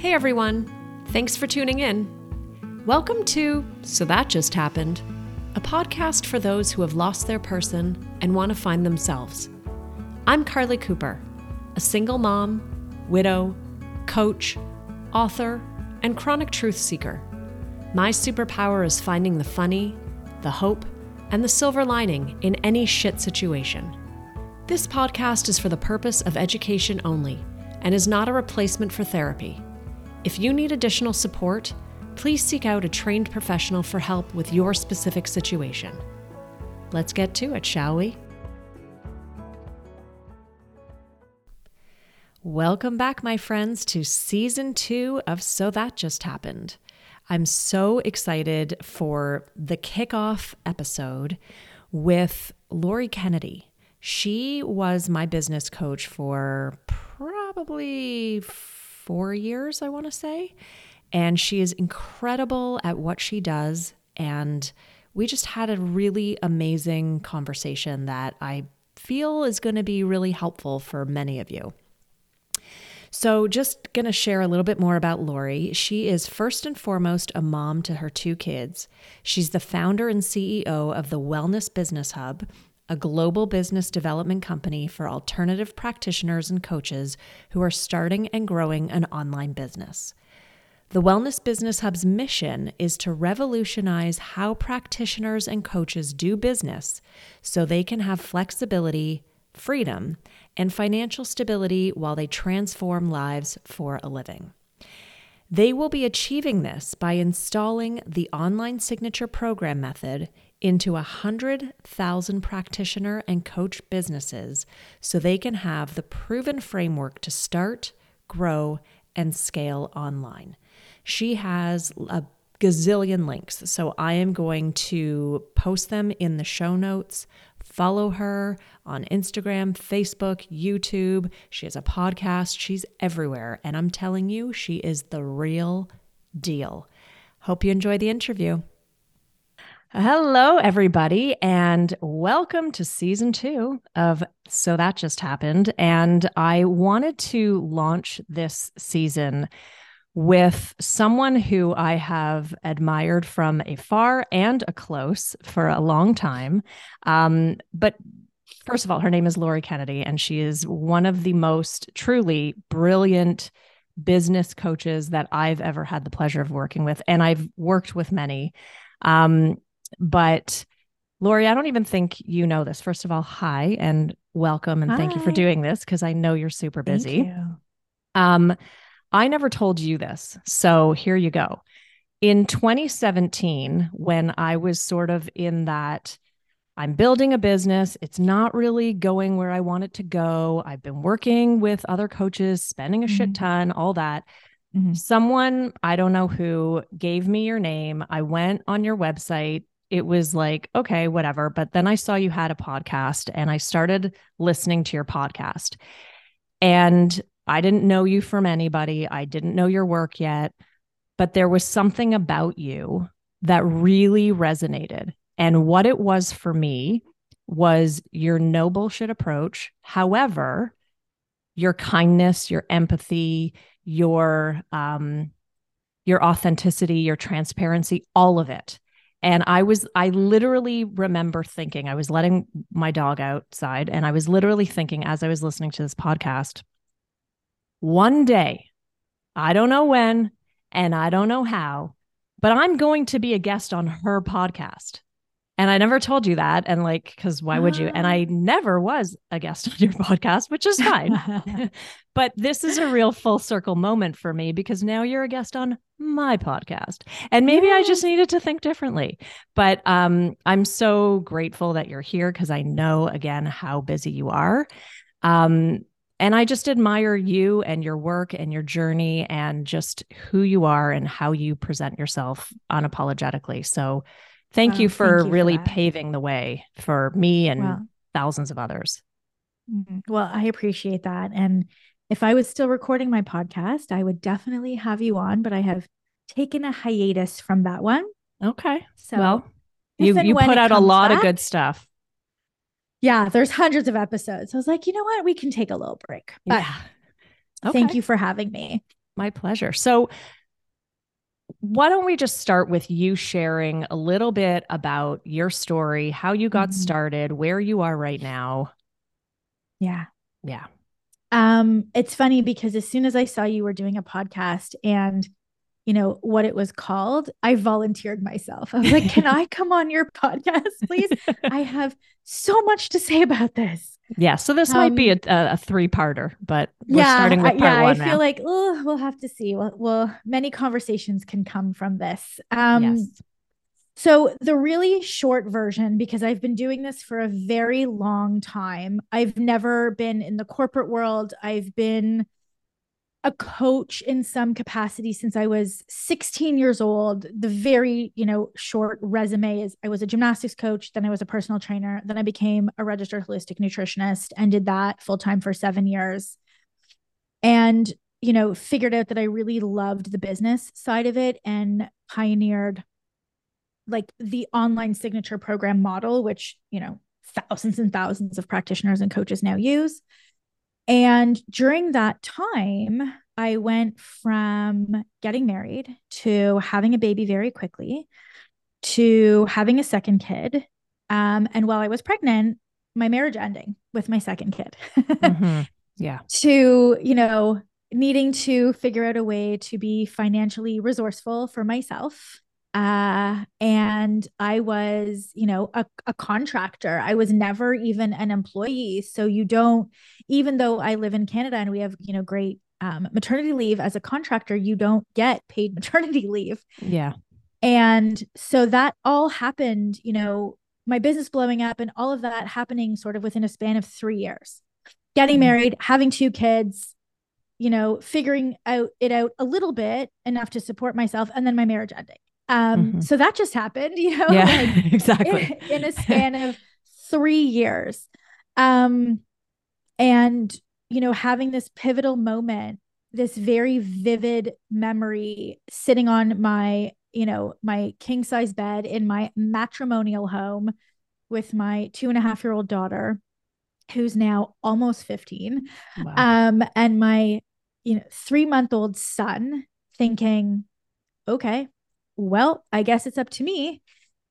Hey everyone, thanks for tuning in. Welcome to So That Just Happened, a podcast for those who have lost their person and want to find themselves. I'm Carly Cooper, a single mom, widow, coach, author, and chronic truth seeker. My superpower is finding the funny, the hope, and the silver lining in any shit situation. This podcast is for the purpose of education only and is not a replacement for therapy. If you need additional support, please seek out a trained professional for help with your specific situation. Let's get to it, shall we? Welcome back, my friends, to season two of So That Just Happened. I'm so excited for the kickoff episode with Lori Kennedy. She was my business coach for probably four years, I want to say. And she is incredible at what she does. And we just had a really amazing conversation that I feel is going to be really helpful for many of you. So, just going to share a little bit more about Lori. She is first and foremost a mom to her two kids. She's the founder and CEO of the Wellness Business Hub, a global business development company for alternative practitioners and coaches who are starting and growing an online business. The Wellness Business Hub's mission is to revolutionize how practitioners and coaches do business so they can have flexibility, freedom, and financial stability while they transform lives for a living. They will be achieving this by installing the online signature program method into a 100,000 practitioner and coach businesses so they can have the proven framework to start, grow, and scale online. She has a gazillion links, so I am going to post them in the show notes. Follow her on Instagram, Facebook, YouTube. She has a podcast. She's everywhere. And I'm telling you, she is the real deal. Hope you enjoy the interview. Hello, everybody, and welcome to season two of So That Just Happened. And I wanted to launch this season with someone who I have admired from afar and a close for a long time. Um, but first of all, her name is Lori Kennedy, and she is one of the most truly brilliant business coaches that I've ever had the pleasure of working with. And I've worked with many. Um, but Lori, I don't even think you know this. First of all, hi and welcome and hi. thank you for doing this because I know you're super busy. You. Um, I never told you this. So here you go. In 2017, when I was sort of in that, I'm building a business, it's not really going where I want it to go. I've been working with other coaches, spending a mm-hmm. shit ton, all that. Mm-hmm. Someone, I don't know who, gave me your name. I went on your website it was like, okay, whatever. But then I saw you had a podcast and I started listening to your podcast. And I didn't know you from anybody, I didn't know your work yet, but there was something about you that really resonated. And what it was for me was your no bullshit approach. However, your kindness, your empathy, your um your authenticity, your transparency, all of it. And I was, I literally remember thinking, I was letting my dog outside, and I was literally thinking as I was listening to this podcast, one day, I don't know when and I don't know how, but I'm going to be a guest on her podcast. And I never told you that. And like, because why would you? And I ah. never was a guest on your podcast, which is fine. but this is a real full circle moment for me because now you're a guest on my podcast. And maybe I just needed to think differently. But um, I'm so grateful that you're here because I know, again, how busy you are. Um, and I just admire you and your work and your journey and just who you are and how you present yourself unapologetically. So, Thank you for thank you really for paving the way for me and thousands of others. Mm-hmm. Well, I appreciate that. And if I was still recording my podcast, I would definitely have you on, but I have taken a hiatus from that one. Okay. So, well, you you put out a lot back, of good stuff. Yeah, there's hundreds of episodes. I was like, you know what? We can take a little break. But yeah. Okay. thank you for having me. My pleasure. So, why don't we just start with you sharing a little bit about your story, how you got Mhm. started, where you are right now? Yeah. Yeah. Um, it's funny because as soon as I saw you were doing a podcast and you know what it was called, I volunteered myself. I was like, "Can I come on your podcast, please? I have so much to say about this." Yeah. So, this might be a, Um, a, a three parter, but we're yeah, starting with part yeah, I one feel like oh, we'll have to see. Well, well, many conversations can come from this. Um, yes. So, the really short version, because I've been doing this for a very long time, I've never been in the corporate world. I've been a coach in some capacity since I was 16 years old. The very, you know, short resume is I was a gymnastics coach, then I was a personal trainer, then I became a registered holistic nutritionist and did that full time for seven years. And, you know, figured out that I really loved the business side of it and pioneered like the online signature program model, which, you know, thousands and thousands of practitioners and coaches now use. And during that time, I went from getting married to having a baby very quickly to having a second kid. Um, and while I was pregnant, my marriage ending with my second kid. Mhm. Yeah. to, you know, needing to figure out a way to be financially resourceful for myself. Uh, and I was, you know, a, a contractor. I was never even an employee. So you don't, even though I live in Canada and we have, you know, great um, maternity leave as a contractor, you don't get paid maternity leave. Yeah. And so that all happened, you know, my business blowing up and all of that happening sort of within a span of three years. Getting Mhm. married, having two kids, you know, figuring out it out a little bit enough to support myself, and then my marriage ending. Um, Mhm. so that just happened, you know, Yeah. like exactly. in, in a span of three years. Um, and you know, having this pivotal moment, this very vivid memory sitting on my, you know, my king size bed in my matrimonial home with my two and a half year old daughter, who's now almost 15. Wow. Um, and my, you know, three month old son thinking, okay, well, I guess it's up to me.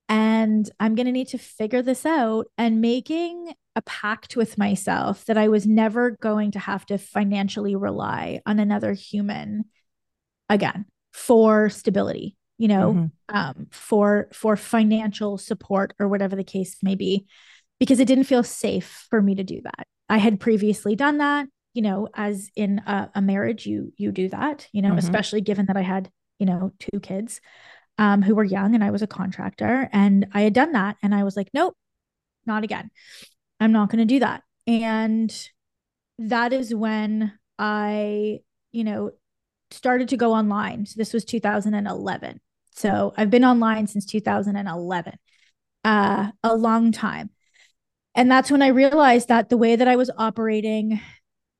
And I'm going to need to figure this out and making a pact with myself that I was never going to have to financially rely on another human again for stability, you know, Mhm. um, for for financial support or whatever the case may be, because it didn't feel safe for me to do that. I had previously done that, you know, as in a, a marriage, you you do that, you know, Mhm. especially given that I had, you know, two kids um, who were young and I was a contractor and I had done that. And I was like, nope, not again. I'm not going to do that. And that is when I, you know, started to go online. So this was 2011. So I've been online since 2011, uh, a long time. And that's when I realized that the way that I was operating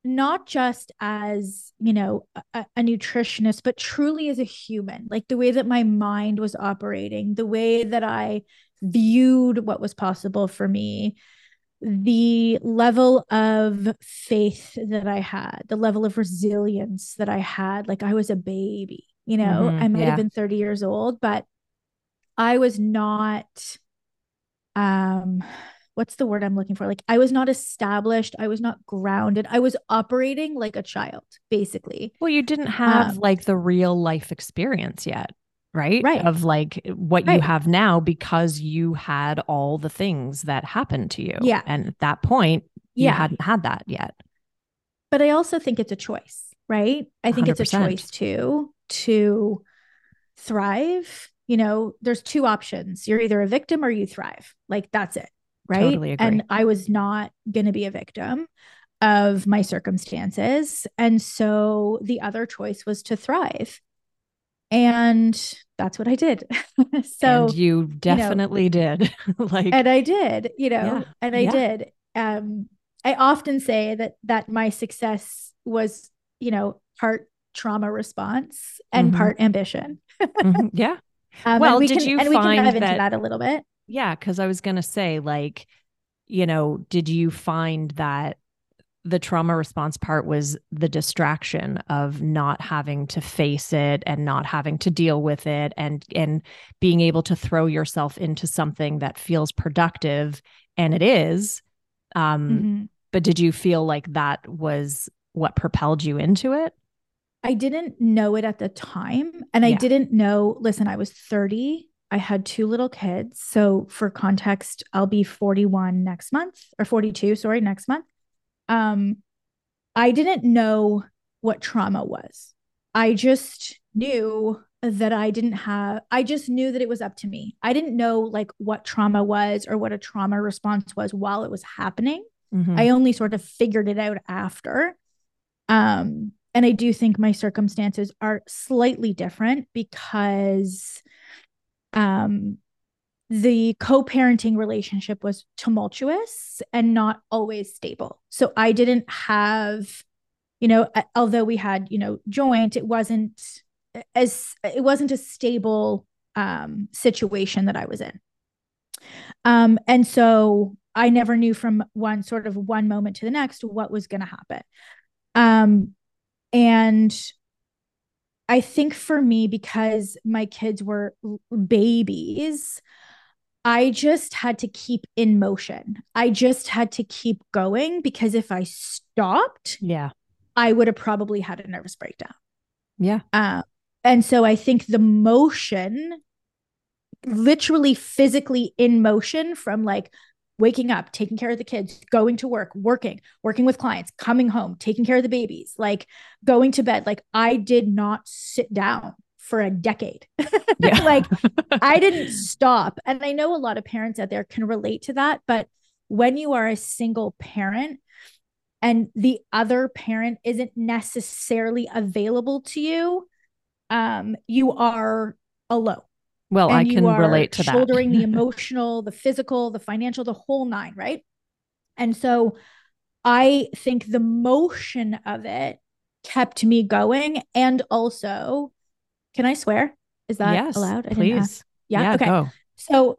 not just as you know a, a, nutritionist but truly as a human like the way that my mind was operating the way that i viewed what was possible for me the level of faith that i had the level of resilience that i had like i was a baby you know Mhm, i might yeah. have been 30 years old but i was not um what's the word I'm looking for? Like I was not established, I was not grounded. I was operating like a child, basically. Well, you didn't have Um, like the real life experience yet, right? Right. Of like what you have now because you had all the things that happened to you. Yeah. And at that point, you Yeah. hadn't had that yet. But I also think it's a choice, right? I think it's a choice too to thrive. You know, there's two options. You're either a victim or you thrive. Like that's it. Right. Totally agree. And I was not going to be a victim of my circumstances. And so the other choice was to thrive. And that's what I did. so, and you definitely did. like, and I did, you know, Yeah, and I yeah. did. Um, I often say that that my success was, you know, part trauma response and Mhm. part ambition. mhm, yeah. Um, Well, and we did can, you and we can find dive into that- that a little bit. Yeah. Cause I was going to say, like, you know, did you find that the trauma response part was the distraction of not having to face it and not having to deal with it and and being able to throw yourself into something that feels productive and it is um mm-hmm. but did you feel like that was what propelled you into it i didn't know it at the time and yeah. i didn't know listen i was 30 I had two little kids. So, for context, I'll be 41 next month or 42, sorry, next month um, I didn't know what trauma was. I just knew that I didn't have, I just knew that it was up to me. I didn't know like what trauma was or what a trauma response was while it was happening. Mm-hmm. I only sort of figured it out after. Um, and I do think my circumstances are slightly different because um the co-parenting relationship was tumultuous and not always stable. So i didn't have you know although we had you know joint it wasn't as it wasn't a stable um situation that i was in. Um and so i never knew from one sort of one moment to the next what was going to happen. Um and i think for me because my kids were babies I just had to keep in motion. I just had to keep going because if I stopped, yeah, I would have probably had a nervous breakdown. Yeah. Uh, and so I think the motion, literally physically in motion from like waking up, taking care of the kids, going to work, working, working with clients, coming home, taking care of the babies, like going to bed. Like I did not sit down for a decade. like I didn't stop. And I know a lot of parents out there can relate to that, but when you are a single parent and the other parent isn't necessarily available to you, um, you are alone. Well, I can relate to that. Shouldering the emotional, the physical, the financial, the whole nine, right? And so I think the motion of it kept me going. And also, can I swear? Is that yes, allowed? I please. Yeah. yeah. Okay. Go. So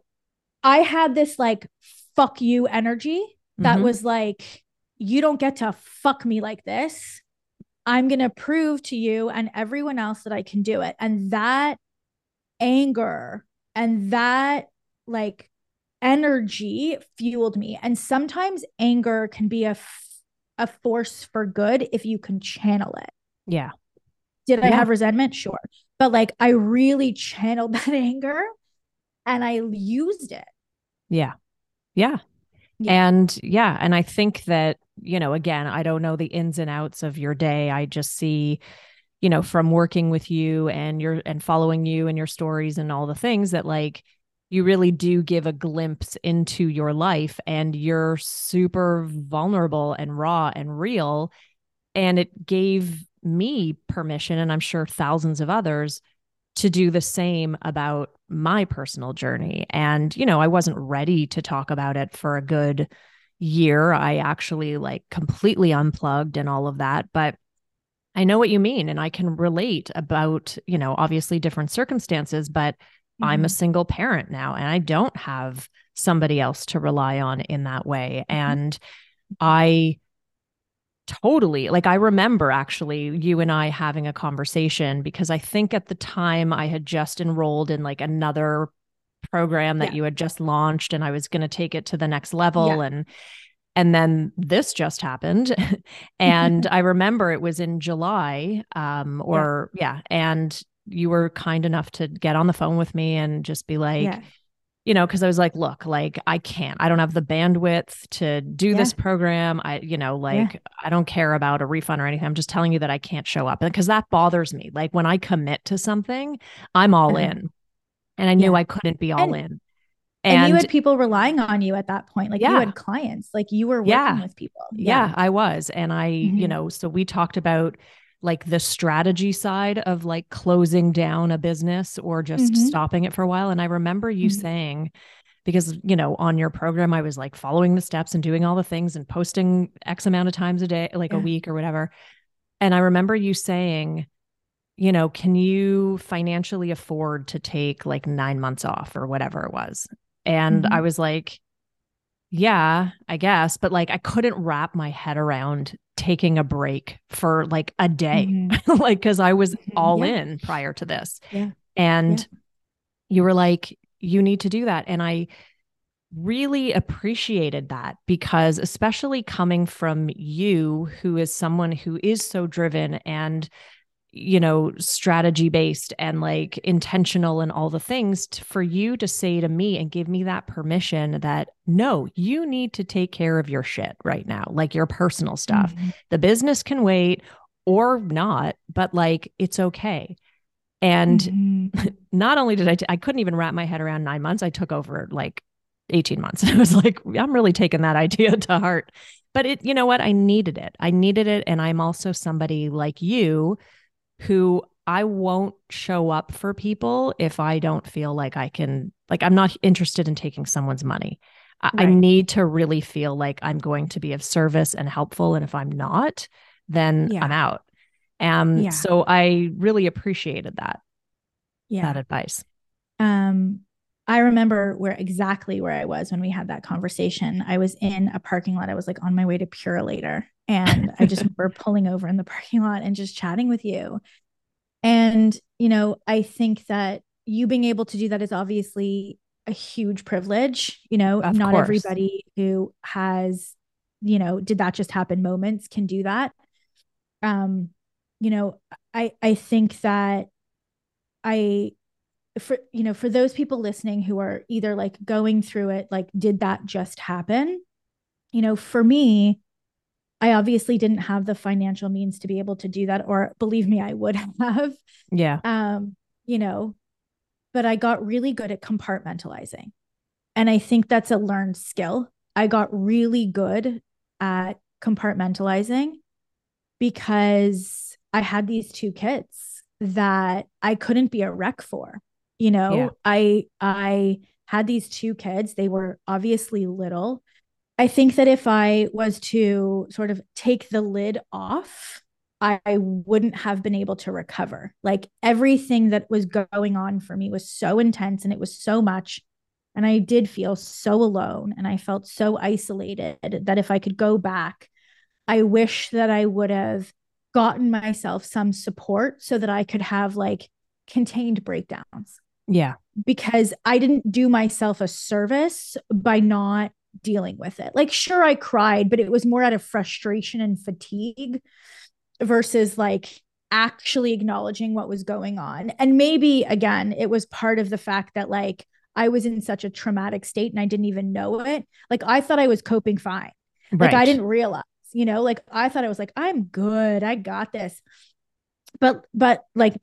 I had this like fuck you energy that mm-hmm. was like, you don't get to fuck me like this. I'm going to prove to you and everyone else that I can do it. And that anger and that like energy fueled me. And sometimes anger can be a, f- a force for good if you can channel it. Yeah. Did yeah. I have resentment? Sure. But like I really channeled that anger and I used it. Yeah. Yeah. Yeah. And yeah, and I think that, you know, again, I don't know the ins and outs of your day. I just see, you know, from working with you and your and following you and your stories and all the things that like you really do give a glimpse into your life and you're super vulnerable and raw and real and it gave me permission, and I'm sure thousands of others, to do the same about my personal journey. And, you know, I wasn't ready to talk about it for a good year. I actually like completely unplugged and all of that. But I know what you mean. And I can relate about, you know, obviously different circumstances, but mm-hmm. I'm a mm-hmm. single parent now and I don't have somebody else to rely on in that way. Mm-hmm. And I, Totally. Like I remember actually you and I having a conversation because I think at the time I had just enrolled in like another program that yeah. you had just launched and I was going to take it to the next level yeah. and and then this just happened and I remember it was in July um or yeah. yeah and you were kind enough to get on the phone with me and just be like you know, because I was like, look, like I can't, I don't have the bandwidth to do yeah. this program. I, you know, like yeah. I don't care about a refund or anything. I'm just telling you that I can't show up because that bothers me. Like when I commit to something, I'm all uh-huh. in. And I knew yeah. I couldn't be all and, in. And, and, you had people relying on you at that point. Like you had clients, like you were working with people. Yeah. I was. And I, mm-hmm. you know, so we talked about like the strategy side of like closing down a business or just mm-hmm. stopping it for a while. And I remember you mm-hmm. saying, because you know on your program i was like following the steps and doing all the things and posting x amount of times a day like yeah. a week or whatever and i remember you saying you know can you financially afford to take like 9 months off or whatever it was and mm-hmm. i was like yeah, I guess, but like I couldn't wrap my head around taking a break for like a day, mm-hmm. like cuz I was mm-hmm. all yeah. in prior to this. Yeah. And yeah. you were like you need to do that and I really appreciated that because especially coming from you who is someone who is so driven and you know strategy based and like intentional and all the things to, for you to say to me and give me that permission that no you need to take care of your shit right now like your personal stuff. Mm-hmm. the business can wait or not but like it's okay. And mm-hmm. not only did I, t- I couldn't even wrap my head around nine months i took over like 18 months. I was like i'm really taking that idea to heart. But it you know what? I needed it. I needed it and i'm also somebody like you who I won't show up for people if I don't feel like I can, like, I'm not interested in taking someone's money. I, right. I need to really feel like I'm going to be of service and helpful. And if I'm not, then yeah. I'm out. Um, yeah. so I really appreciated that. Yeah. That advice. Um, I remember where exactly where I was when we had that conversation. I was in a parking lot. I was like on my way to Purolator and I just remember pulling over in the parking lot and just chatting with you. And, you know, I think that you being able to do that is obviously a huge privilege. You know, of not course. everybody who has, you know, did that just happen moments can do that. Um, you know, I I think that I for you know for those people listening who are either like going through it like did that just happen? You know for me i obviously didn't have the financial means to be able to do that or believe me i would have. Yeah. Um you know but i got really good at compartmentalizing. And i think that's a learned skill. I got really good at compartmentalizing because i had these two kids that i couldn't be a wreck for you know yeah. i i had these two kids they were obviously little. I think that if i was to sort of take the lid off I, I wouldn't have been able to recover. Like everything that was going on for me was so intense and it was so much and i did feel so alone and i felt so isolated that if i could go back i wish that i would have gotten myself some support so that i could have like contained breakdowns yeah. Because I didn't do myself a service by not dealing with it. Like, sure, I cried, but it was more out of frustration and fatigue versus like actually acknowledging what was going on. And maybe, again, it was part of the fact that like I was in such a traumatic state and I didn't even know it. Like, I thought I was coping fine. Right. Like, I didn't realize, you know, like I thought I was like, I'm good. I got this. But, but like,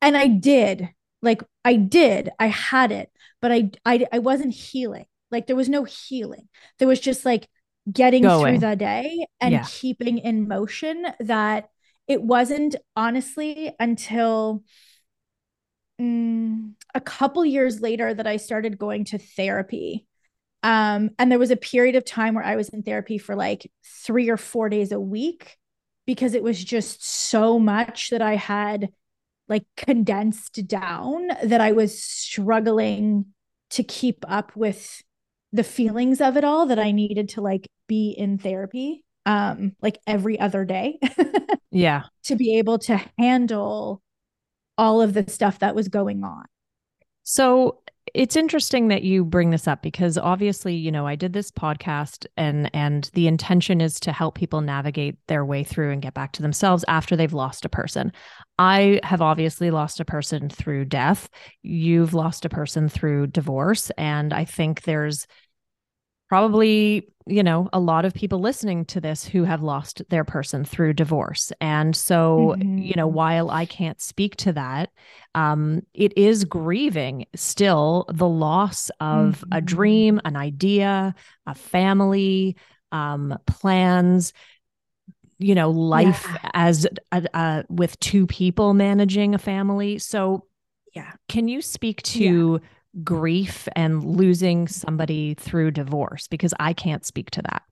and I did like I did, I had it, but I I I wasn't healing. Like there was no healing. There was just like getting Going. through the day and yeah. keeping in motion that it wasn't honestly until mm, a couple years later that I started going to therapy. Um, and there was a period of time where I was in therapy for like three or four days a week because it was just so much that I had like condensed down that I was struggling to keep up with the feelings of it all that I needed to like be in therapy um like every other day. yeah. To be able to handle all of the stuff that was going on. So it's interesting that you bring this up because obviously, you know, I did this podcast and and the intention is to help people navigate their way through and get back to themselves after they've lost a person. I have obviously lost a person through death. You've lost a person through divorce and I think there's probably you know a lot of people listening to this who have lost their person through divorce and so mm-hmm. you know while i can't speak to that um it is grieving still the loss of mm-hmm. a dream an idea a family um plans you know life yeah. as a, a, with two people managing a family so yeah can you speak to yeah grief and losing somebody through divorce because I can't speak to that.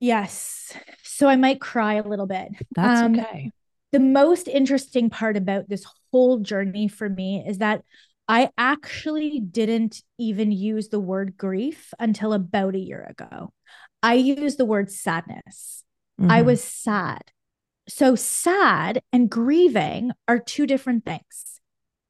Yes. So I might cry a little bit. That's um, okay. The most interesting part about this whole journey for me is that I actually didn't even use the word grief until about a year ago. I used the word sadness. Mm-hmm. I was sad. So, sad and grieving are two different things.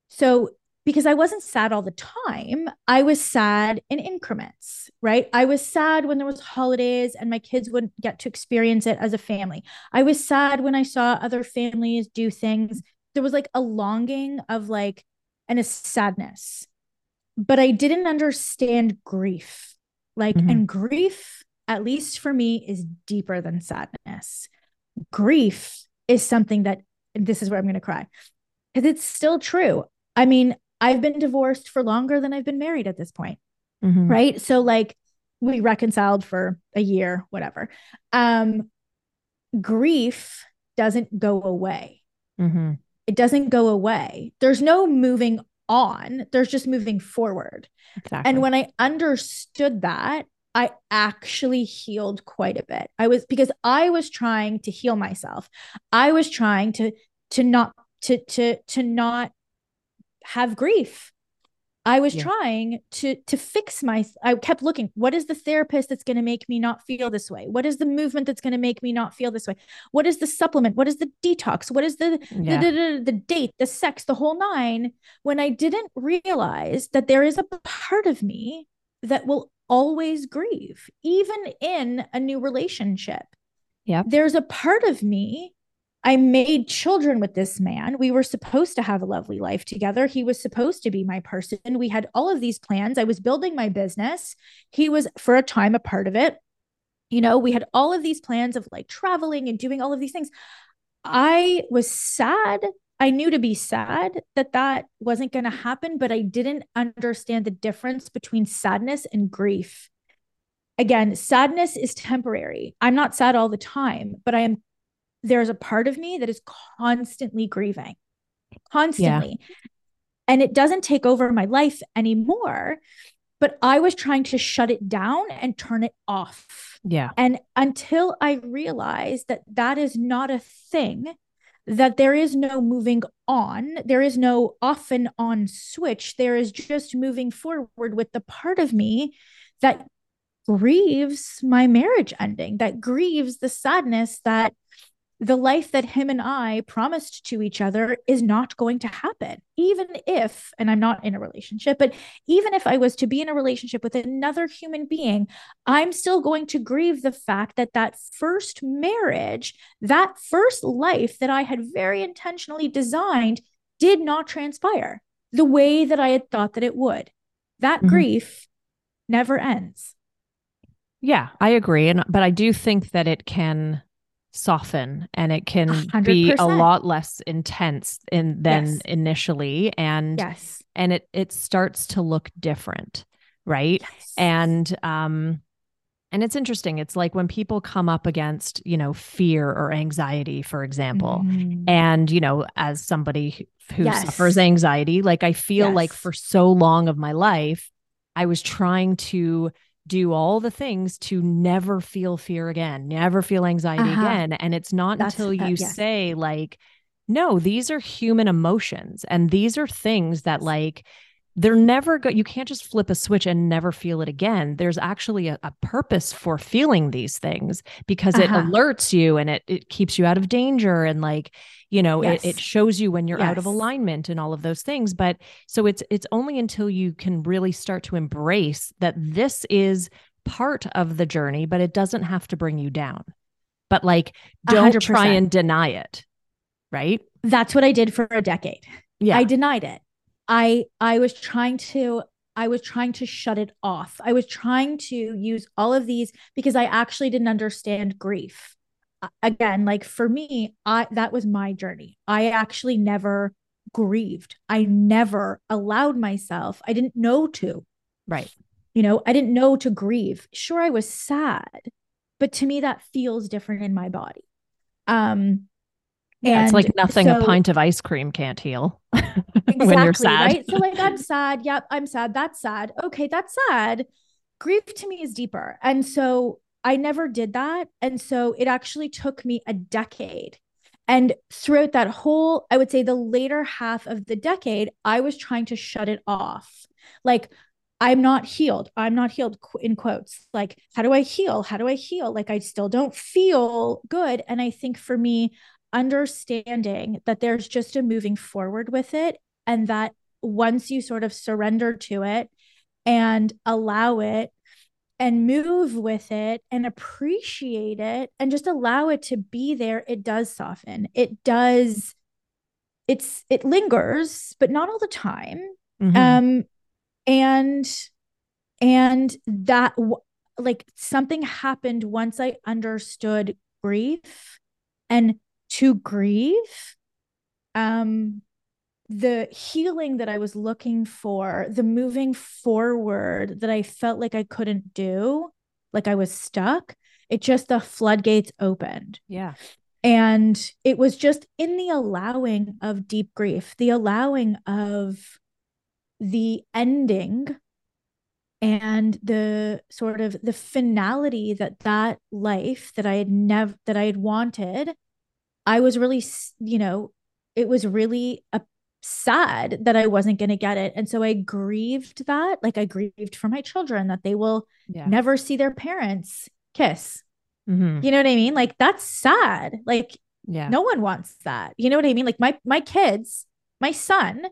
So, because I wasn't sad all the time, I was sad in increments, right? I was sad when there was holidays and my kids wouldn't get to experience it as a family. I was sad when I saw other families do things. There was like a longing of like and a sadness. But I didn't understand grief. Like mm-hmm. and grief at least for me is deeper than sadness. Grief is something that this is where I'm going to cry. Cuz it's still true. I mean, I've been divorced for longer than I've been married at this point. Mm-hmm. Right? So like we reconciled for a year, whatever. Um grief doesn't go away. Mm-hmm. It doesn't go away. There's no moving on. There's just moving forward. Exactly. And when I understood that, I actually healed quite a bit. I was because I was trying to heal myself. I was trying to to not to to to not have grief. I was yeah. trying to to fix my I kept looking what is the therapist that's going to make me not feel this way? What is the movement that's going to make me not feel this way? What is the supplement? What is the detox? What is the yeah. the, the, the date, the sex, the whole nine when I didn't realize that there is a part of me that will always grieve even in a new relationship. Yeah. There's a part of me I made children with this man. We were supposed to have a lovely life together. He was supposed to be my person. We had all of these plans. I was building my business. He was, for a time, a part of it. You know, we had all of these plans of like traveling and doing all of these things. I was sad. I knew to be sad that that wasn't going to happen, but I didn't understand the difference between sadness and grief. Again, sadness is temporary. I'm not sad all the time, but I am there's a part of me that is constantly grieving, constantly. Yeah. And it doesn't take over my life anymore. But I was trying to shut it down and turn it off. Yeah. And until I realized that that is not a thing, that there is no moving on, there is no off and on switch, there is just moving forward with the part of me that grieves my marriage ending, that grieves the sadness that the life that him and I promised to each other is not going to happen. Even if, and I'm not in a relationship, but even if I was to be in a relationship with another human being, I'm still going to grieve the fact that that first marriage, that first life that I had very intentionally designed, did not transpire the way that I had thought that it would. That mm-hmm. grief never ends. Yeah, I agree. And, but I do think that it can soften and it can 100%. be a lot less intense in than yes. initially and yes and it it starts to look different right yes. and um and it's interesting it's like when people come up against you know fear or anxiety for example mm. and you know as somebody who yes. suffers anxiety like i feel like for so long of my life i was trying to do all the things to never feel fear again, never feel anxiety uh-huh. again. And it's not That's, until you uh, yes. say, like, no, these are human emotions and these are things that, like, they're never go you can't just flip a switch and never feel it again there's actually a, a purpose for feeling these things because uh-huh. it alerts you and it, it keeps you out of danger and like you know yes. it, it shows you when you're yes. out of alignment and all of those things but so it's it's only until you can really start to embrace that this is part of the journey but it doesn't have to bring you down but like don't 100%. try and deny it right that's what i did for a decade yeah i denied it I I was trying to I was trying to shut it off. I was trying to use all of these because I actually didn't understand grief. Again, like for me, I that was my journey. I actually never grieved. I never allowed myself. I didn't know to. Right. You know, I didn't know to grieve. Sure I was sad, but to me that feels different in my body. Um yeah, it's like nothing so, a pint of ice cream can't heal exactly, when you're sad. Right? So like I'm sad. Yep, I'm sad. That's sad. Okay, that's sad. Grief to me is deeper. And so I never did that. And so it actually took me a decade. and throughout that whole, I would say the later half of the decade, I was trying to shut it off. Like, I'm not healed. I'm not healed in quotes. Like, how do I heal? How do I heal? Like, I still don't feel good. And I think for me, understanding that there's just a moving forward with it, and that once you sort of surrender to it and allow it and move with it and appreciate it and just allow it to be there it does soften it does it's it lingers but not all the time mm-hmm. um and and that like something happened once i understood grief and to grieve um the healing that I was looking for, the moving forward that I felt like I couldn't do, like I was stuck, it just the floodgates opened. Yeah. And it was just in the allowing of deep grief, the allowing of the ending and the sort of the finality that that life that I had never that I had wanted I was really you know it was really a sad that I wasn't going to get it. And so I grieved that. Like I grieved for my children that they will yeah. never see their parents kiss. Mm-hmm. You know what I mean? Like that's sad. Like yeah. no one wants that. You know what I mean? Like my my kids, my son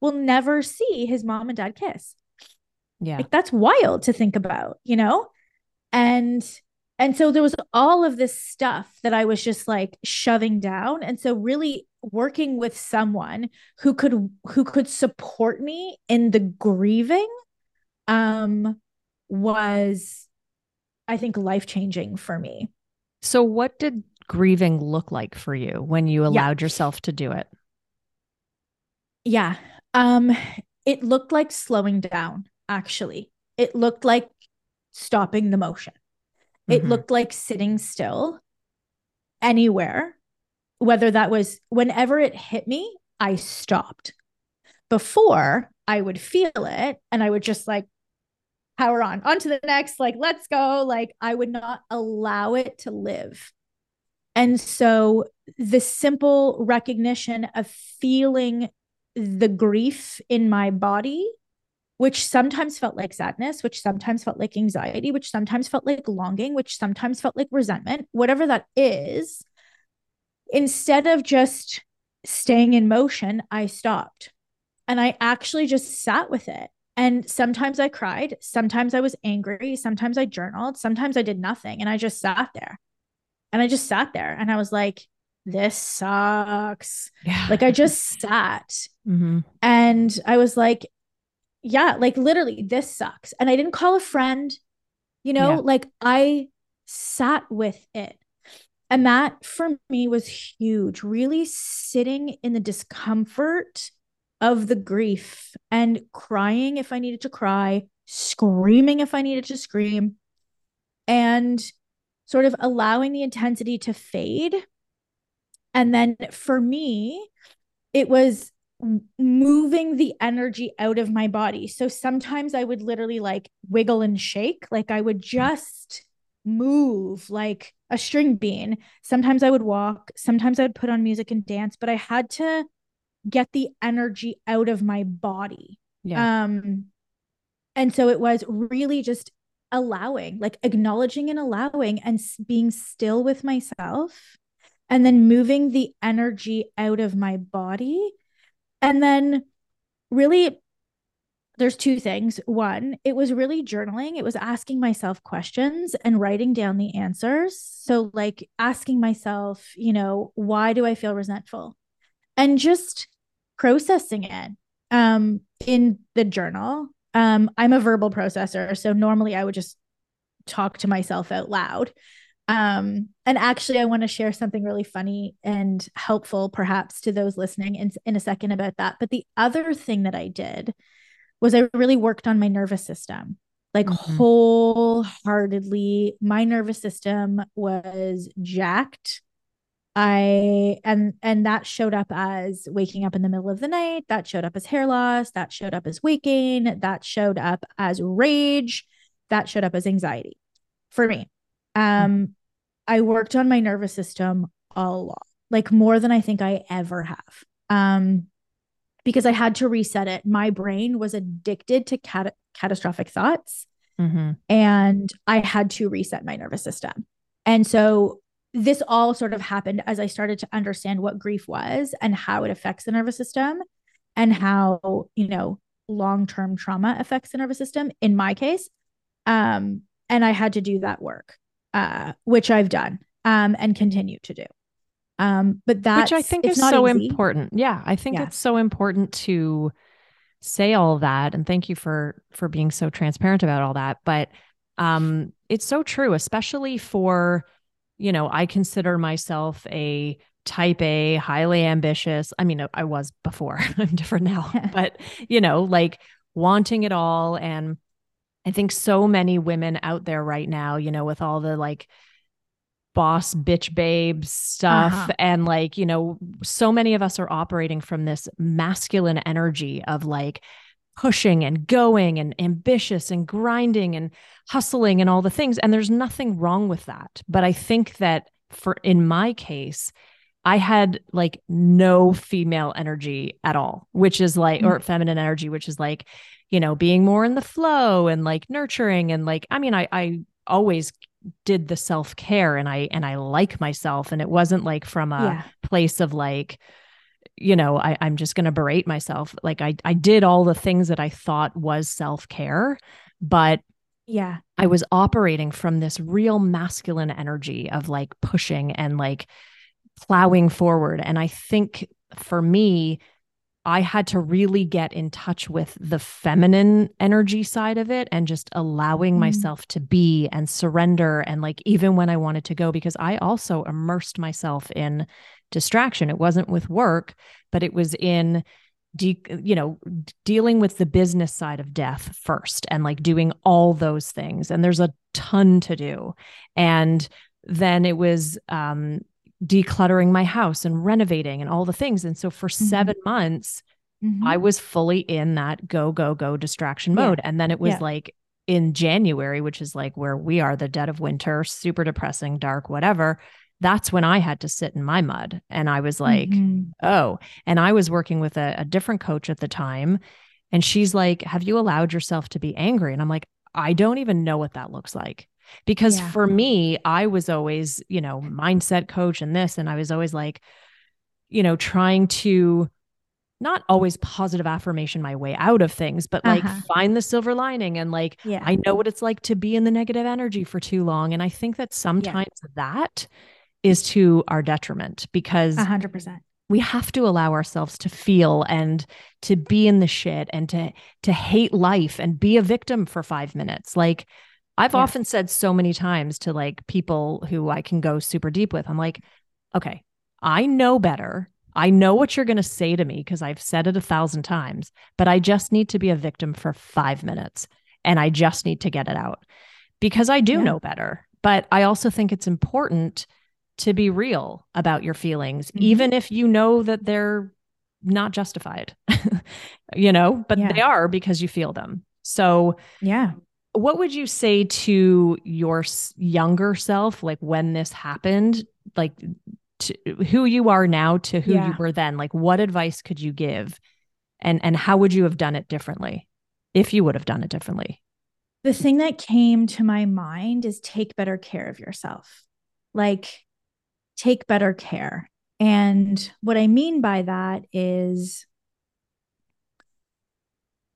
will never see his mom and dad kiss. Yeah. Like that's wild to think about, you know? And and so there was all of this stuff that I was just like shoving down. And so really working with someone who could who could support me in the grieving um was I think life changing for me. So what did grieving look like for you when you allowed yeah. yourself to do it? Yeah. Um it looked like slowing down actually. It looked like stopping the motion. It mm-hmm. looked like sitting still anywhere, whether that was whenever it hit me, I stopped. Before I would feel it and I would just like power on, on to the next, like, let's go. Like, I would not allow it to live. And so the simple recognition of feeling the grief in my body which sometimes felt like sadness, which sometimes felt like anxiety, which sometimes felt like longing, which sometimes felt like resentment, whatever that is, instead of just staying in motion, I stopped and I actually just sat with it. And sometimes I cried, sometimes I was angry, sometimes I journaled, sometimes I did nothing and I just sat there. And I just sat there and I was like, this sucks. Yeah. Like I just sat. Mm-hmm. And I was like, yeah, like literally, this sucks. And I didn't call a friend, you know, yeah. like I sat with it. And that for me was huge, really sitting in the discomfort of the grief and crying if I needed to cry, screaming if I needed to scream, and sort of allowing the intensity to fade. And then for me, it was moving the energy out of my body. So sometimes I would literally like wiggle and shake, like I would hmm. just move like a string bean. Sometimes I would walk, sometimes I would put on music and dance, but I had to get the energy out of my body. Yeah. Um and so it was really just allowing, like acknowledging and allowing and being still with myself and then moving the energy out of my body and then really there's two things. One, it was really journaling. It was asking myself questions and writing down the answers. So, like asking myself, you know, why do I feel resentful? And just processing it um, in the journal. Um, I'm a verbal processor. So, normally I would just talk to myself out loud. Um, and actually, I want to share something really funny and helpful, perhaps, to those listening in, in a second about that. But the other thing that I did was I really worked on my nervous system, like mm-hmm. wholeheartedly. My nervous system was jacked. I and and that showed up as waking up in the middle of the night, that showed up as hair loss, that showed up as waking, that showed up as rage, that showed up as anxiety for me. Um, I worked on my nervous system a lot, like more than I think I ever have. Um, because I had to reset it. My brain was addicted to cat- catastrophic thoughts. Mm-hmm. And I had to reset my nervous system. And so this all sort of happened as I started to understand what grief was and how it affects the nervous system and how, you know, long-term trauma affects the nervous system in my case. Um, and I had to do that work, uh, which I've done um, and continue to do. Um, but that which I think is so easy. important. Yeah, I think yeah. it's so important to say all that, and thank you for for being so transparent about all that. But um, it's so true, especially for you know, I consider myself a type A, highly ambitious. I mean, I was before. I'm different now, but you know, like wanting it all and I think so many women out there right now, you know, with all the like boss bitch babe stuff uh-huh. and like you know so many of us are operating from this masculine energy of like pushing and going and ambitious and grinding and hustling and all the things and there's nothing wrong with that but i think that for in my case i had like no female energy at all which is like mm-hmm. or feminine energy which is like you know being more in the flow and like nurturing and like i mean i i always did the self-care and I and I like myself. And it wasn't like from a yeah. place of like you know I I'm just going to berate myself. Like I I did all the things that I thought was self-care but yeah. I was operating from this real masculine energy of like pushing and like plowing forward. And I think for me I had to really get in touch with the feminine energy side of it and just allowing mm. myself to be and surrender. And like, even when I wanted to go, because I also immersed myself in distraction. It wasn't with work, but it was in, de- you know, dealing with the business side of death first and like doing all those things. And there's a ton to do. And then it was um, decluttering my house and renovating and all the things. And so for mm-hmm. seven months, mm-hmm. I was fully in that go, go, go distraction mode. Yeah. And then it was yeah. like in January, which is like where we are, the dead of winter, super depressing, dark, whatever. That's when I had to sit in my mud. And I was like, mm-hmm. oh, and I was working with a, a different coach at the time. And she's like, have you allowed yourself to be angry? And I'm like, I don't even know what that looks like because yeah. for me i was always you know mindset coach and this and i was always like you know trying to not always positive affirmation my way out of things but like uh-huh. find the silver lining and like yeah. i know what it's like to be in the negative energy for too long and i think that sometimes yeah. that is to our detriment because 100% we have to allow ourselves to feel and to be in the shit and to to hate life and be a victim for 5 minutes like I've yeah. often said so many times to like people who I can go super deep with, I'm like, okay, I know better. I know what you're going to say to me because I've said it a thousand times, but I just need to be a victim for five minutes and I just need to get it out because I do yeah. know better. But I also think it's important to be real about your feelings, mm-hmm. even if you know that they're not justified, you know, but yeah. they are because you feel them. So, yeah, what would you say to your younger self like when this happened? Like to who you are now to who yeah. you were then like what advice could you give? And and how would you have done it differently if you would have done it differently? The thing that came to my mind is take better care of yourself. Like take better care. And what i mean by that is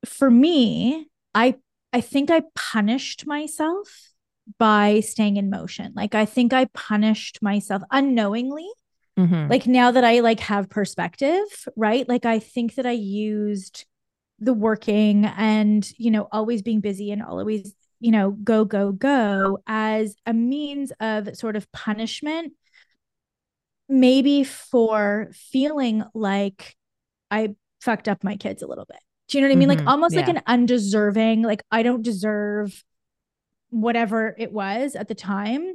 for me i I think I punished myself by staying in motion. Like I think I punished myself unknowingly. Mm-hmm. Like now that I like have perspective, right? Like I think that I used the working and, you know, always being busy and always, you know, go go go as a means of sort of punishment maybe for feeling like I fucked up my kids a little bit. Do you know what I mean? Mm-hmm. Like almost yeah. like an undeserving, like I don't deserve whatever it was at the time.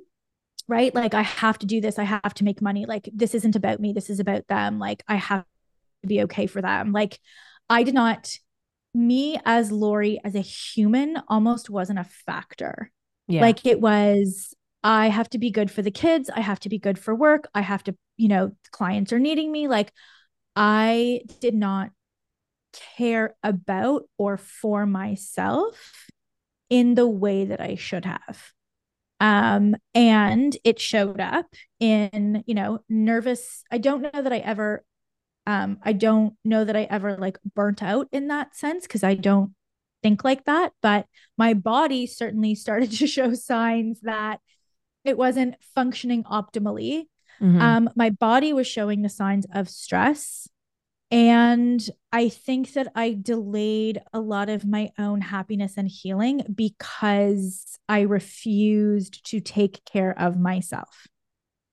Right. Like I have to do this. I have to make money. Like this isn't about me. This is about them. Like I have to be okay for them. Like I did not, me as Lori, as a human, almost wasn't a factor. Yeah. Like it was I have to be good for the kids. I have to be good for work. I have to, you know, clients are needing me. Like I did not care about or for myself in the way that I should have. Um, and it showed up in, you know, nervous. I don't know that I ever, um, I don't know that I ever like burnt out in that sense because I don't think like that. But my body certainly started to show signs that it wasn't functioning optimally. Mm-hmm. Um, my body was showing the signs of stress. And I think that I delayed a lot of my own happiness and healing because I refused to take care of myself.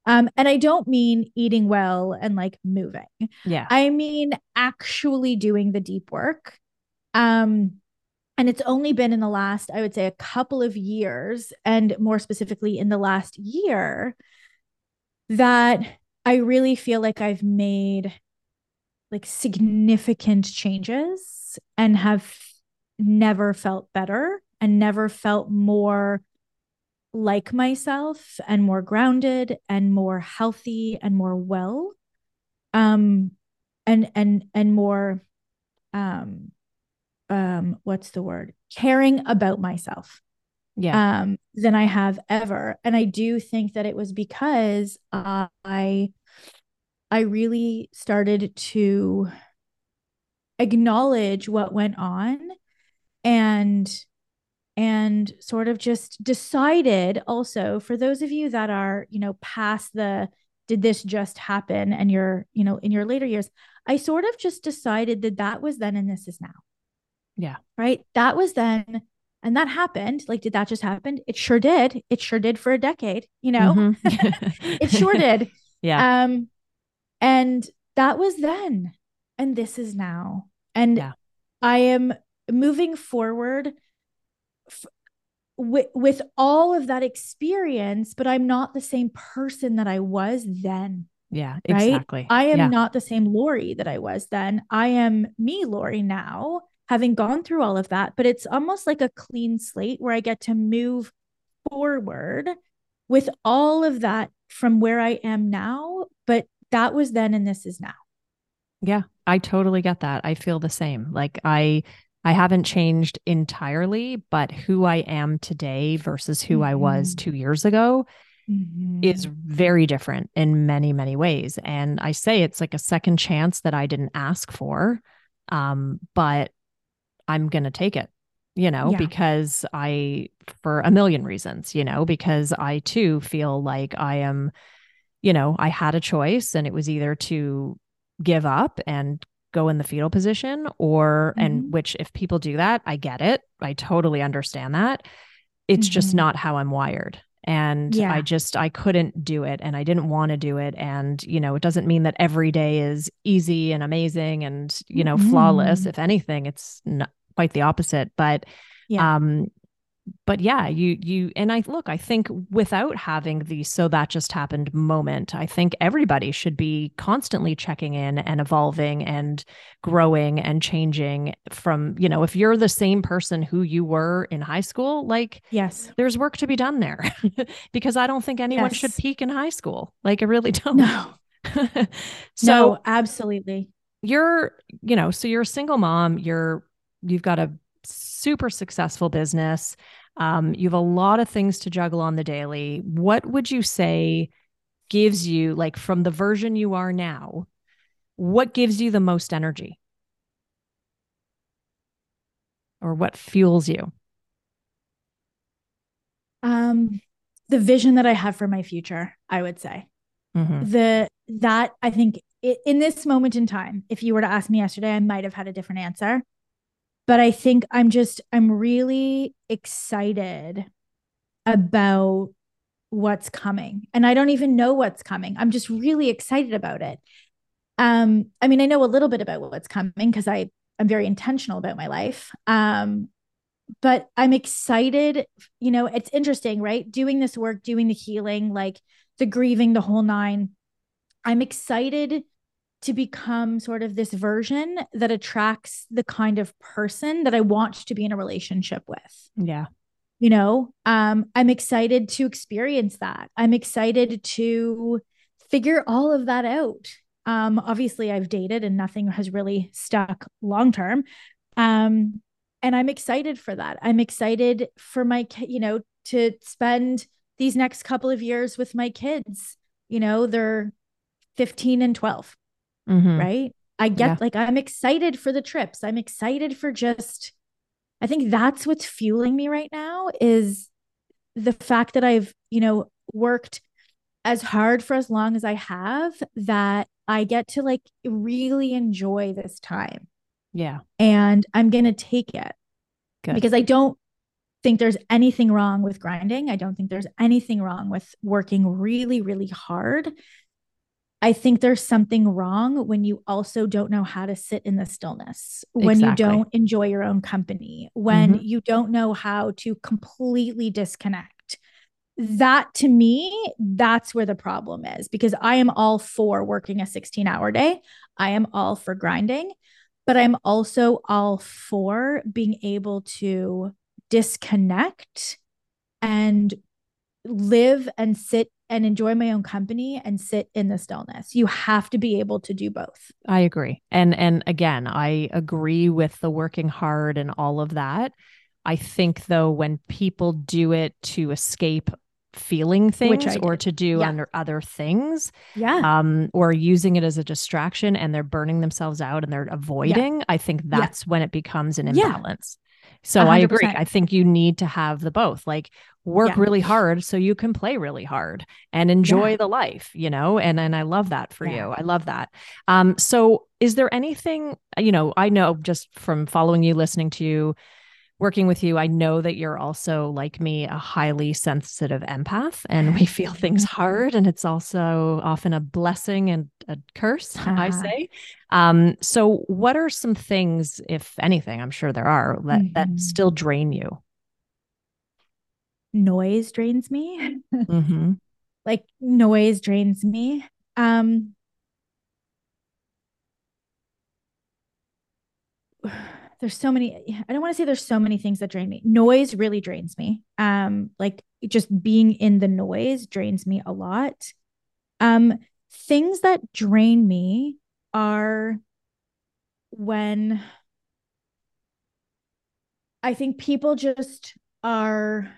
Um, and I don't mean eating well and like moving. Yeah. I mean actually doing the deep work. Um, and it's only been in the last, I would say, a couple of years, and more specifically in the last year, that I really feel like I've made like significant changes and have never felt better and never felt more like myself and more grounded and more healthy and more well. Um and and and more um um what's the word? Caring about myself yeah. um than i have ever. And i do think that it was because i I really started to acknowledge what went on and and sort of just decided also for those of you that are you know past the did this just happen? and you're you know in your later years i sort of just decided that that was then and this is now. Yeah. Right? That was then and that happened. Like did that just happen? It sure did. It sure did for a decade you know? Mm-hmm. it sure did. Yeah. Um and that was then. And this is now. And yeah. I am moving forward f- with, with all of that experience, but I'm not the same person that I was then. Yeah, exactly. I am yeah. not the same Lori that I was then. I am me, Lori, now, having gone through all of that. But it's almost like a clean slate where I get to move forward with all of that from where I am now, but that was then and this is now. Yeah, I totally get that. I feel the same. Like I I haven't changed entirely, but who I am today versus who mm-hmm. I was mm-hmm. 2 years ago mm-hmm. is very different in many many ways. And I say it's like a second chance that I didn't ask for. Um but I'm going to take it you know, yeah. because I, for a million reasons, you know, because I too feel like I am you know, I had a choice and it was either to give up and go in the fetal position or mm-hmm. and which if people do that, I get it. I totally understand that. It's mm-hmm. just not how I'm wired. And yeah. I just I couldn't do it and I didn't want to do it and you know, it doesn't mean that every day is easy and amazing and you know, mm-hmm. flawless. If anything, it's not quite the opposite, but yeah. um but yeah, you you and I look, I think without having the so that just happened moment, I think everybody should be constantly checking in and evolving and growing and changing from, you know, if you're the same person who you were in high school, like yes, there's work to be done there. because I don't think anyone yes. should peak in high school. Like I really don't. No. so no, absolutely. You're, you know, so you're a single mom, you're you've got a super successful business. Um, you have a lot of things to juggle on the daily. What would you say gives you, like from the version you are now, what gives you the most energy? Or what fuels you? Um, the vision that I have for my future, I would say. Mm-hmm. The that I think in this moment in time, if you were to ask me yesterday, I might have had a different answer but I think I'm just I'm really excited about what's coming. And I don't even know what's coming. I'm just really excited about it. Um I mean I know a little bit about what's coming because I I'm very intentional about my life. Um but I'm excited, you know, it's interesting, right? Doing this work, doing the healing, like the grieving, the whole nine. I'm excited to become sort of this version that attracts the kind of person that I want to be in a relationship with. Yeah. You know, um, I'm excited to experience that. I'm excited to figure all of that out. Um, obviously, I've dated and nothing has really stuck long term. Um, and I'm excited for that. I'm excited for my, you know, to spend these next couple of years with my kids. You know, they're 15 and 12, mm-hmm. right? I get yeah. like, I'm excited for the trips. I'm excited for just, I think that's what's fueling me right now is the fact that I've, you know, worked as hard for as long as I have that I get to like really enjoy this time. Yeah. And I'm going to take it. Good. Because I don't think there's anything wrong with grinding. I don't think there's anything wrong with working really, really hard. I think there's something wrong when you also don't know how to sit in the stillness, when exactly. you don't enjoy your own company, when mm-hmm. you don't know how to completely disconnect. That to me, that's where the problem is because I am all for working a 16 hour day. I am all for grinding, but I'm also all for being able to disconnect and live and sit and enjoy my own company and sit in the stillness. You have to be able to do both. I agree. And and again, I agree with the working hard and all of that. I think though when people do it to escape feeling things or to do yeah. under other things yeah um or using it as a distraction and they're burning themselves out and they're avoiding yeah. i think that's yeah. when it becomes an imbalance so 100%. I agree. I think you need to have the both. Like work yeah. really hard so you can play really hard and enjoy yeah. the life, you know? And and I love that for yeah. you. I love that. Um so is there anything, you know, I know just from following you, listening to you, working with you, I know that you're also like me, a highly sensitive empath, and we feel things hard. And it's also often a blessing and a curse, uh-huh. I say. Um, so, what are some things, if anything, I'm sure there are, that, mm-hmm. that still drain you? Noise drains me. mm-hmm. Like, noise drains me. Um, there's so many i don't want to say there's so many things that drain me noise really drains me um like just being in the noise drains me a lot um things that drain me are when i think people just are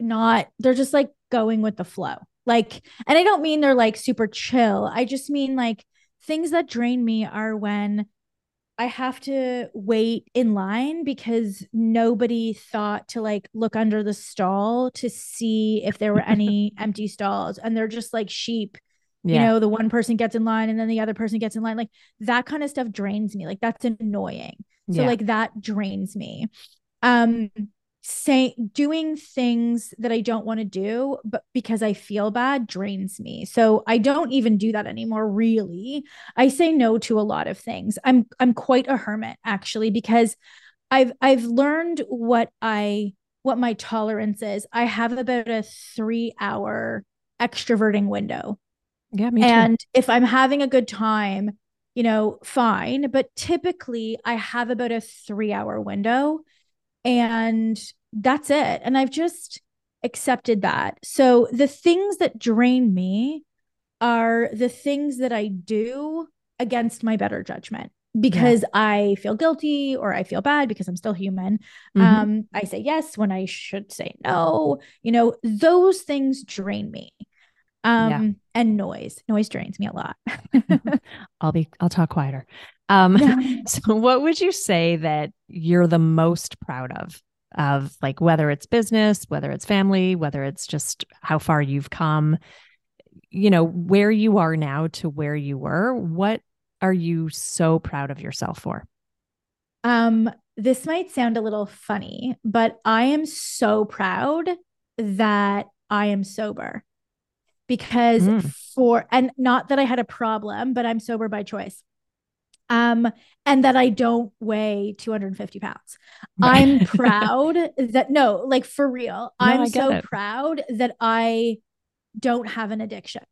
not they're just like going with the flow like and i don't mean they're like super chill i just mean like things that drain me are when I have to wait in line because nobody thought to like look under the stall to see if there were any empty stalls and they're just like sheep. Yeah. You know, the one person gets in line and then the other person gets in line. Like that kind of stuff drains me. Like that's annoying. So yeah. like that drains me. Um say doing things that I don't want to do, but because I feel bad drains me. So I don't even do that anymore, really. I say no to a lot of things. I'm I'm quite a hermit actually because I've I've learned what I what my tolerance is. I have about a 3 hour extroverting window. Yeah, me too. And if I'm having a good time, you know, fine, but typically I have about a 3 hour window and that's it. And I've just accepted that. So the things that drain me are the things that I do against my better judgment because yeah. I feel guilty or I feel bad because I'm still human. Mm-hmm. Um, I say yes when I should say no. You know, those things drain me. Um, yeah. and noise. Noise drains me a lot. I'll be I'll talk quieter. Um, so what would you say that you're the most proud of of like whether it's business, whether it's family, whether it's just how far you've come, you know, where you are now to where you were, what are you so proud of yourself for? Um this might sound a little funny, but I am so proud that I am sober. Because mm. for and not that I had a problem, but I'm sober by choice um, and that I don't weigh 250 pounds. I'm proud that no, like for real, no, I'm so it. proud that I don't have an addiction.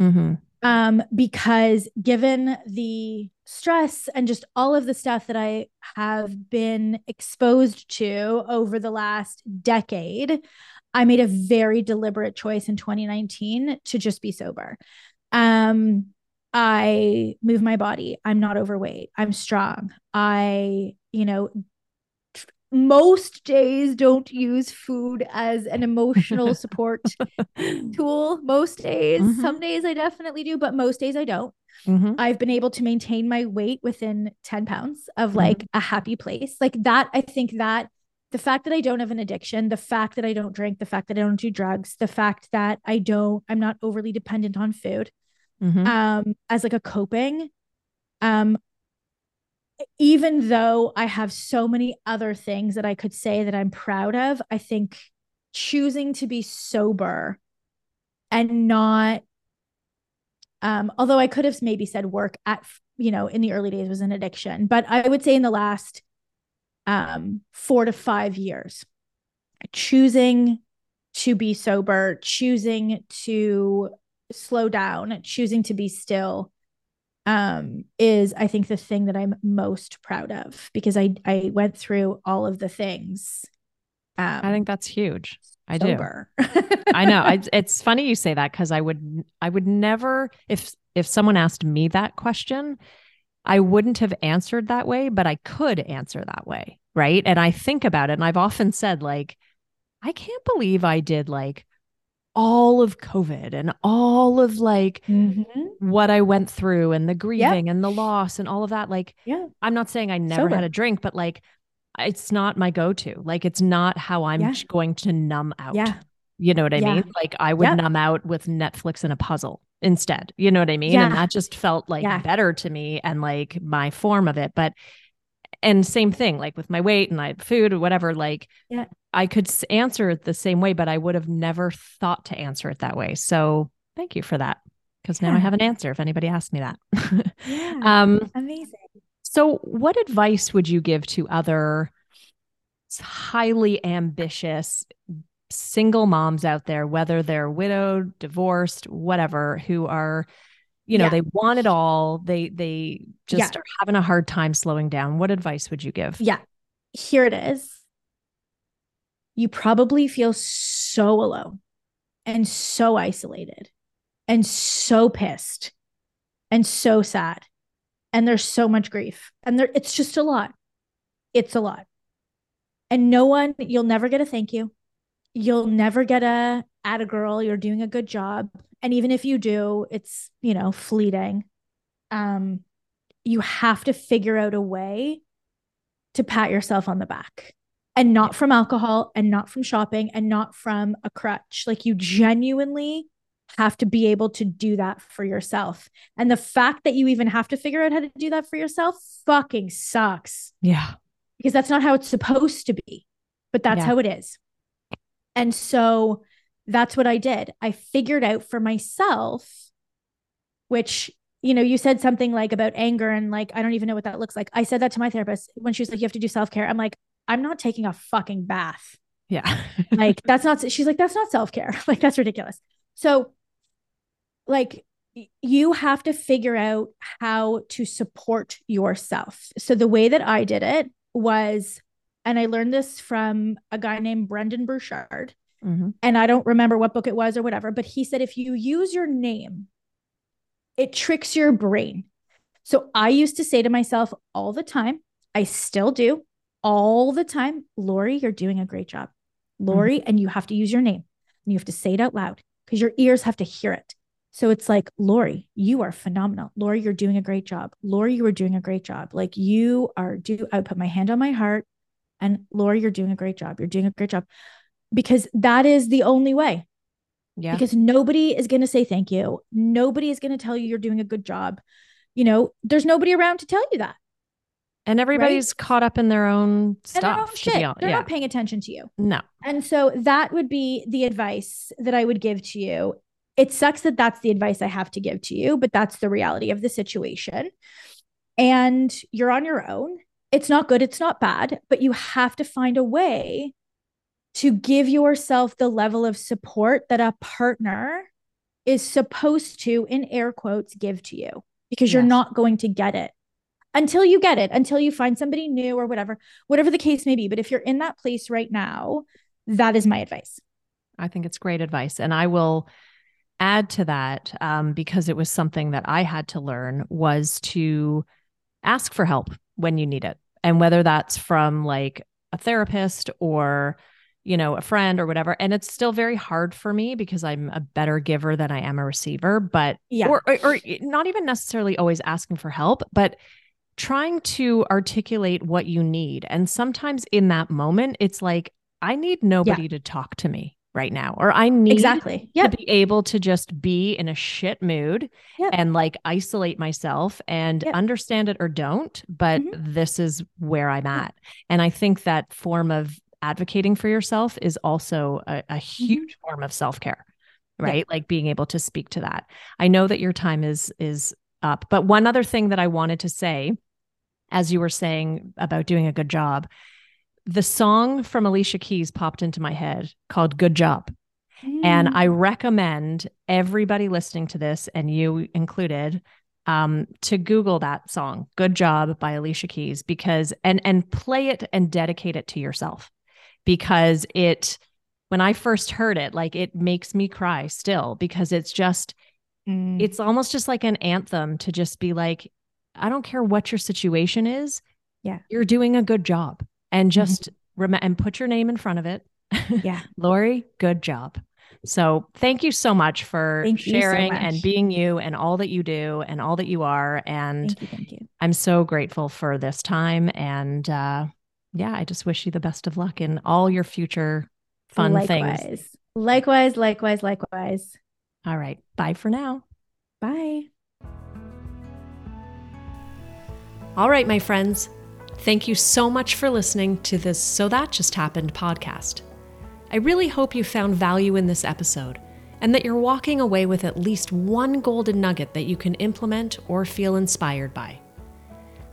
Mm-hmm. Um, because given the stress and just all of the stuff that I have been exposed to over the last decade, I made a very deliberate choice in 2019 to just be sober. Um, I move my body. I'm not overweight. I'm strong. I, you know, most days don't use food as an emotional support tool. Most days, mm-hmm. some days I definitely do, but most days I don't. Mm-hmm. I've been able to maintain my weight within 10 pounds of mm-hmm. like mm-hmm. a happy place. Like that, I think that the fact that I don't have an addiction, the fact that I don't drink, the fact that I don't do drugs, the fact that I don't, I'm not overly dependent on food mm-hmm. um, as like a coping. Um, even though I have so many other things that I could say that I'm proud of, I think choosing to be sober and not um, although I could have maybe said work at you know in the early days was an addiction, but I would say in the last um, four to five years, choosing to be sober, choosing to slow down, choosing to be still um, is I think the thing that I'm most proud of because I I went through all of the things. Um, I think that's huge. I sober. do. I know. I, it's funny you say that because I would I would never if if someone asked me that question, I wouldn't have answered that way, but I could answer that way, right? And I think about it, and I've often said like, I can't believe I did like all of COVID and all of like mm-hmm. what I went through and the grieving and the loss and all of that. Like, yeah, I'm not saying I never Sober. had a drink, but like, it's not my go to. Like, it's not how I'm yeah. going to numb out. Yeah. You know what I yeah. mean? Like, I would numb out with Netflix and a puzzle instead. You know what I mean? Yeah. And that just felt like better to me and like my form of it. But, and same thing, like with my weight and my food or whatever, like, yeah. I could answer it the same way, but I would have never thought to answer it that way. So thank you for that. Because yeah. now I have an answer if anybody asks me that. yeah, um, amazing. So, what advice would you give to other highly ambitious single moms out there, whether they're widowed, divorced, whatever, who are, you know, yeah. they want it all. They they just yeah. are having a hard time slowing down. What advice would you give? Yeah. Here it is you probably feel so alone and so isolated and so pissed and so sad. And there's so much grief. And there it's just a lot. It's a lot. And no one, you'll never get a thank you. You'll never get a at a girl, you're doing a good job. And even if you do, it's, you know, fleeting. Um, you have to figure out a way to pat yourself on the back and not from alcohol and not from shopping and not from a crutch. Like you genuinely have to be able to do that for yourself. And the fact that you even have to figure out how to do that for yourself fucking sucks. Yeah. Because that's not how it's supposed to be, but that's yeah. how it is. And so that's what I did. I figured out for myself, which, you know, you said something like about anger and like, I don't even know what that looks like. I said that to my therapist when she was like, you have to do self care. I'm like, I'm not taking a fucking bath. Yeah. like that's not she's like that's not self-care. Like that's ridiculous. So like you have to figure out how to support yourself. So the way that I did it was and I learned this from a guy named Brendon Burchard. Mm-hmm. And I don't remember what book it was or whatever, but he said if you use your name, it tricks your brain. So I used to say to myself all the time, I still do all the time, Lori, you're doing a great job. Lori, mm-hmm. and you have to use your name and you have to say it out loud because your ears have to hear it. So it's like, Lori, you are phenomenal. Lori, you're doing a great job. Lori, you are doing a great job. Like you are do I would put my hand on my heart and Lori, you're doing a great job. You're doing a great job. Because that is the only way. Yeah. Because nobody is going to say thank you. Nobody is going to tell you you're doing a good job. You know, there's nobody around to tell you that. And everybody's right? caught up in their own stuff. Own shit. They're yeah. not paying attention to you. No. And so that would be the advice that I would give to you. It sucks that that's the advice I have to give to you, but that's the reality of the situation. And you're on your own. It's not good, it's not bad, but you have to find a way to give yourself the level of support that a partner is supposed to, in air quotes, give to you because you're not going to get it until you get it, until you find somebody new or whatever, whatever the case may be. But if you're in that place right now, that is my advice. I think it's great advice. And I will add to that um, because it was something that I had to learn was to ask for help when you need it. And whether that's from like a therapist or, you know, a friend or whatever. And it's still very hard for me because I'm a better giver than I am a receiver, but, Yeah. or, or, or not even necessarily always asking for help, but trying to articulate what you need. And sometimes in that moment, it's like, I need nobody to talk to me right now, or I need Exactly. Yeah. to be able to just be in a shit mood Yep. and like isolate myself and Yep. understand it or don't. But Mhm. this is where I'm at. And I think that form of advocating for yourself is also a, a huge form of self care, Mm-hmm. Yeah. right? Like being able to speak to that. I know that your time is is up, but one other thing that I wanted to say, as you were saying about doing a good job, the song from Alicia Keys popped into my head called "Good Job." And Mm. I recommend everybody listening to this, and you included, um, to Google that song, Good Job by Alicia Keys, because and and play it and dedicate it to yourself. Because it when I first heard it, like it makes me cry still because it's just Mm. it's almost just like an anthem to just be like, I don't care what your situation is. Yeah. You're doing a good job. And just rem- and put your name in front of it. Yeah. Lori, good job. So thank you so much for Thank you so sharing and being you and all that you do and all that you are. And Thank you. Thank you. I'm so grateful for this time. And uh, yeah, I just wish you the best of luck in all your future fun things. likewise. Likewise, likewise, likewise. All right. Bye for now. Bye. All right, my friends. Thank you so much for listening to this So That Just Happened podcast. I really hope you found value in this episode and that you're walking away with at least one golden nugget that you can implement or feel inspired by.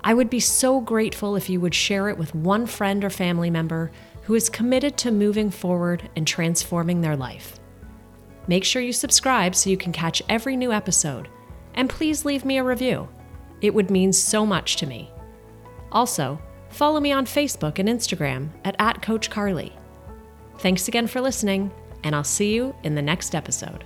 I would be so grateful if you would share it with one friend or family member who is committed to moving forward and transforming their life. Make sure you subscribe so you can catch every new episode, and please leave me a review. It would mean so much to me. Also, follow me on Facebook and Instagram at, at Coach Carly. Thanks again for listening, and I'll see you in the next episode.